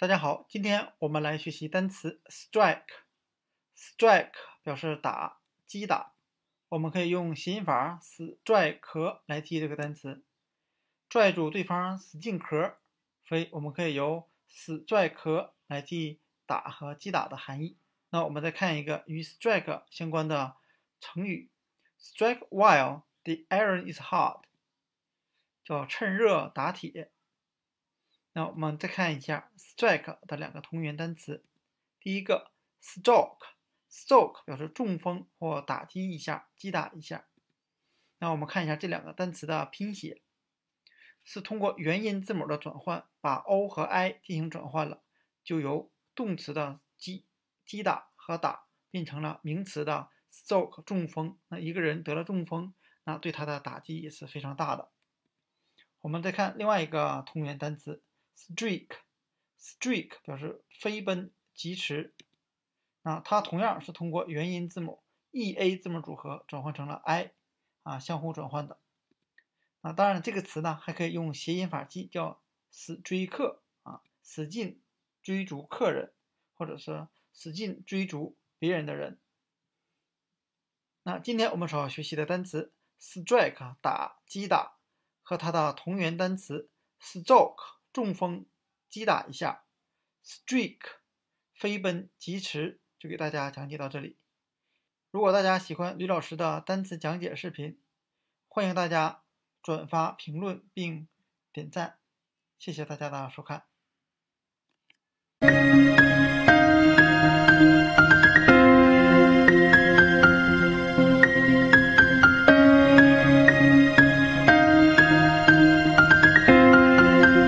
大家好，今天我们来学习单词 strike。strike 表示打、击打，我们可以用谐音法死拽壳来记这个单词，拽住对方死劲壳，所以我们可以由死拽壳来记打和击打的含义。那我们再看一个与 strike 相关的成语，strike while the iron is hot，叫趁热打铁。那我们再看一下 strike 的两个同源单词，第一个 stroke，stroke 表示中风或打击一下、击打一下。那我们看一下这两个单词的拼写，是通过元音字母的转换，把 o 和 i 进行转换了，就由动词的击、击打和打变成了名词的 stroke 中风。那一个人得了中风，那对他的打击也是非常大的。我们再看另外一个同源单词。Streak，streak 表示飞奔、疾驰，那它同样是通过元音字母 e a 字母组合转换成了 i，啊，相互转换的。啊，当然这个词呢还可以用谐音法记，叫死追客啊，使劲追逐客人，或者是使劲追逐别人的人。那今天我们所要学习的单词 strike 打、击打和它的同源单词 stroke。中风，击打一下；streak，飞奔疾驰。就给大家讲解到这里。如果大家喜欢吕老师的单词讲解视频，欢迎大家转发、评论并点赞。谢谢大家的收看。